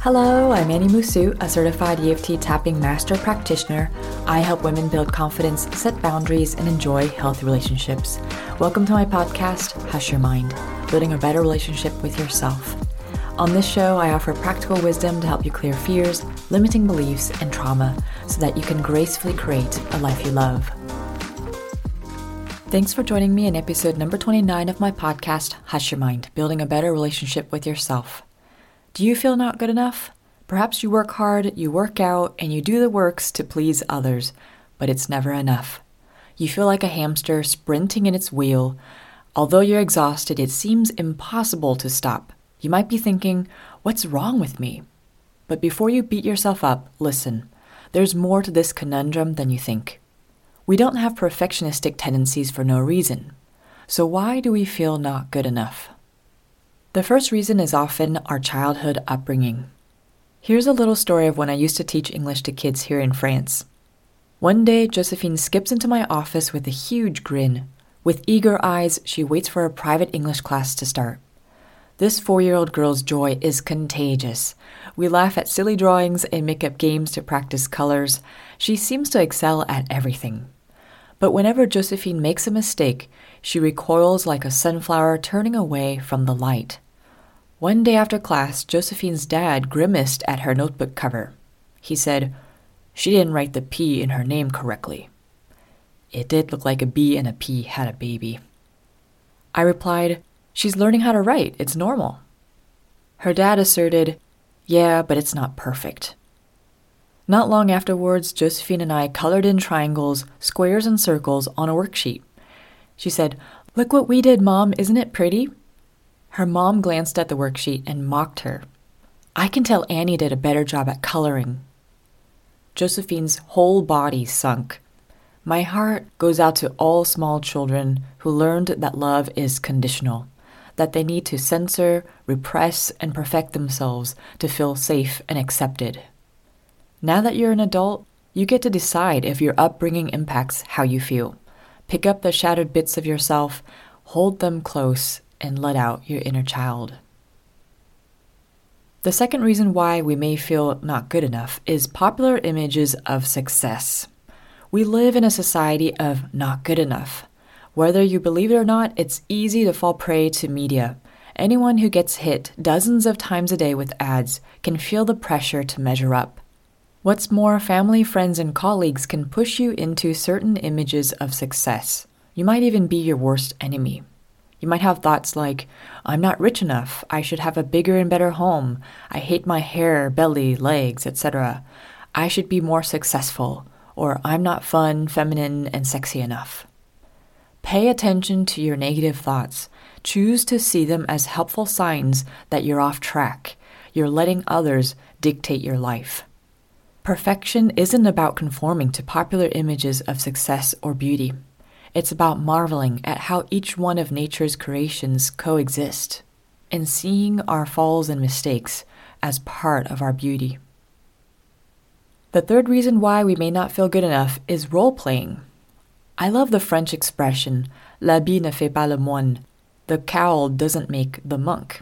Hello, I'm Annie Musu, a certified EFT tapping master practitioner. I help women build confidence, set boundaries, and enjoy healthy relationships. Welcome to my podcast, Hush Your Mind, building a better relationship with yourself. On this show, I offer practical wisdom to help you clear fears, limiting beliefs, and trauma so that you can gracefully create a life you love. Thanks for joining me in episode number 29 of my podcast, Hush Your Mind, building a better relationship with yourself. Do you feel not good enough? Perhaps you work hard, you work out, and you do the works to please others, but it's never enough. You feel like a hamster sprinting in its wheel. Although you're exhausted, it seems impossible to stop. You might be thinking, What's wrong with me? But before you beat yourself up, listen. There's more to this conundrum than you think. We don't have perfectionistic tendencies for no reason. So, why do we feel not good enough? The first reason is often our childhood upbringing. Here's a little story of when I used to teach English to kids here in France. One day, Josephine skips into my office with a huge grin. With eager eyes, she waits for a private English class to start. This four year old girl's joy is contagious. We laugh at silly drawings and make up games to practice colors. She seems to excel at everything. But whenever Josephine makes a mistake, she recoils like a sunflower turning away from the light. One day after class, Josephine's dad grimaced at her notebook cover. He said, She didn't write the P in her name correctly. It did look like a B and a P had a baby. I replied, She's learning how to write. It's normal. Her dad asserted, Yeah, but it's not perfect. Not long afterwards, Josephine and I colored in triangles, squares, and circles on a worksheet. She said, Look what we did, Mom. Isn't it pretty? Her mom glanced at the worksheet and mocked her. I can tell Annie did a better job at coloring. Josephine's whole body sunk. My heart goes out to all small children who learned that love is conditional, that they need to censor, repress, and perfect themselves to feel safe and accepted. Now that you're an adult, you get to decide if your upbringing impacts how you feel. Pick up the shattered bits of yourself, hold them close, and let out your inner child. The second reason why we may feel not good enough is popular images of success. We live in a society of not good enough. Whether you believe it or not, it's easy to fall prey to media. Anyone who gets hit dozens of times a day with ads can feel the pressure to measure up. What's more, family, friends, and colleagues can push you into certain images of success. You might even be your worst enemy. You might have thoughts like, I'm not rich enough, I should have a bigger and better home, I hate my hair, belly, legs, etc. I should be more successful, or I'm not fun, feminine, and sexy enough. Pay attention to your negative thoughts. Choose to see them as helpful signs that you're off track. You're letting others dictate your life. Perfection isn't about conforming to popular images of success or beauty. It's about marveling at how each one of nature's creations coexist and seeing our falls and mistakes as part of our beauty. The third reason why we may not feel good enough is role playing. I love the French expression, l'habit ne fait pas le moine, the cowl doesn't make the monk.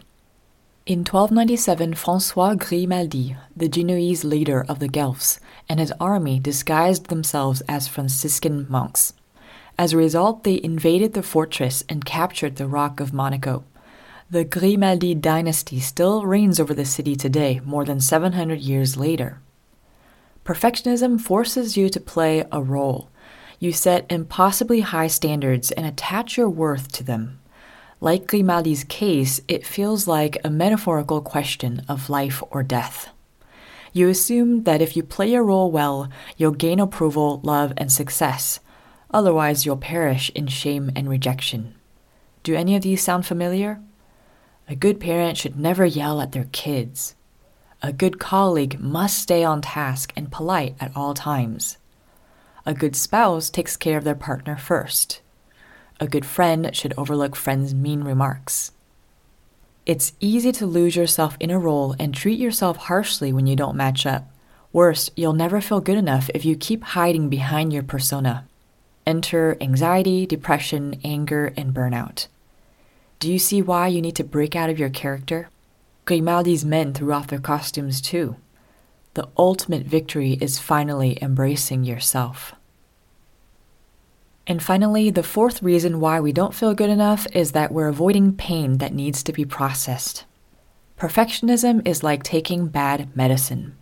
In 1297, Francois Grimaldi, the Genoese leader of the Guelphs, and his army disguised themselves as Franciscan monks. As a result, they invaded the fortress and captured the Rock of Monaco. The Grimaldi dynasty still reigns over the city today, more than 700 years later. Perfectionism forces you to play a role. You set impossibly high standards and attach your worth to them. Like Grimaldi's case, it feels like a metaphorical question of life or death. You assume that if you play your role well, you'll gain approval, love, and success. Otherwise, you'll perish in shame and rejection. Do any of these sound familiar? A good parent should never yell at their kids. A good colleague must stay on task and polite at all times. A good spouse takes care of their partner first. A good friend should overlook friends' mean remarks. It's easy to lose yourself in a role and treat yourself harshly when you don't match up. Worse, you'll never feel good enough if you keep hiding behind your persona. Enter anxiety, depression, anger, and burnout. Do you see why you need to break out of your character? Grimaldi's men threw off their costumes too. The ultimate victory is finally embracing yourself. And finally, the fourth reason why we don't feel good enough is that we're avoiding pain that needs to be processed. Perfectionism is like taking bad medicine.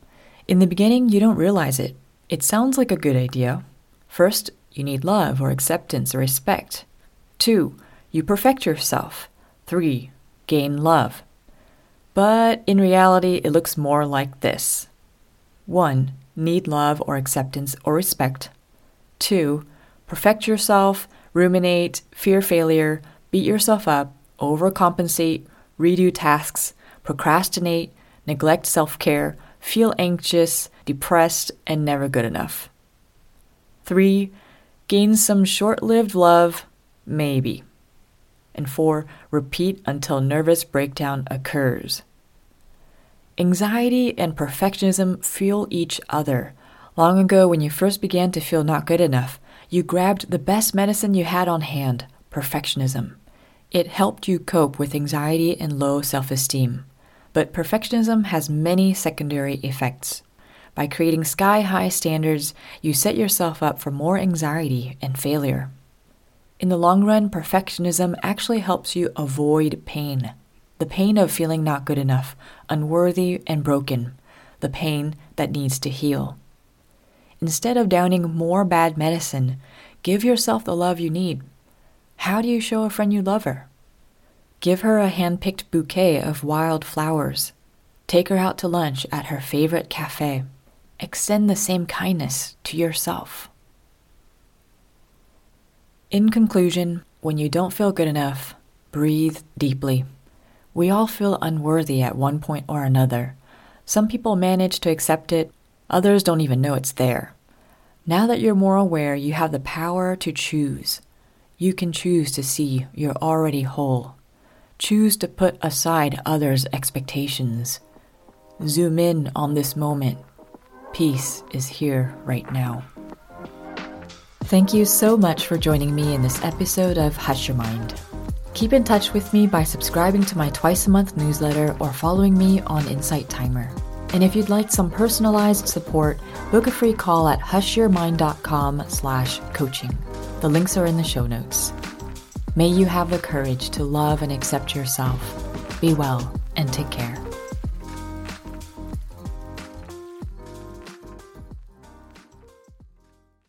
In the beginning, you don't realize it. It sounds like a good idea. First, you need love or acceptance or respect. Two, you perfect yourself. Three, gain love. But in reality, it looks more like this 1. Need love or acceptance or respect. 2 perfect yourself, ruminate, fear failure, beat yourself up, overcompensate, redo tasks, procrastinate, neglect self care, feel anxious, depressed, and never good enough. 3. Gain some short lived love, maybe. And 4. Repeat until nervous breakdown occurs. Anxiety and perfectionism fuel each other. Long ago, when you first began to feel not good enough, you grabbed the best medicine you had on hand perfectionism. It helped you cope with anxiety and low self esteem. But perfectionism has many secondary effects. By creating sky high standards, you set yourself up for more anxiety and failure. In the long run, perfectionism actually helps you avoid pain the pain of feeling not good enough, unworthy, and broken, the pain that needs to heal. Instead of downing more bad medicine, give yourself the love you need. How do you show a friend you love her? Give her a hand picked bouquet of wild flowers. Take her out to lunch at her favorite cafe. Extend the same kindness to yourself. In conclusion, when you don't feel good enough, breathe deeply. We all feel unworthy at one point or another. Some people manage to accept it, Others don't even know it's there. Now that you're more aware, you have the power to choose. You can choose to see you're already whole. Choose to put aside others' expectations. Zoom in on this moment. Peace is here right now. Thank you so much for joining me in this episode of Hush Your Mind. Keep in touch with me by subscribing to my twice a month newsletter or following me on Insight Timer. And if you'd like some personalized support, book a free call at hushyourmind.com slash coaching. The links are in the show notes. May you have the courage to love and accept yourself. Be well and take care.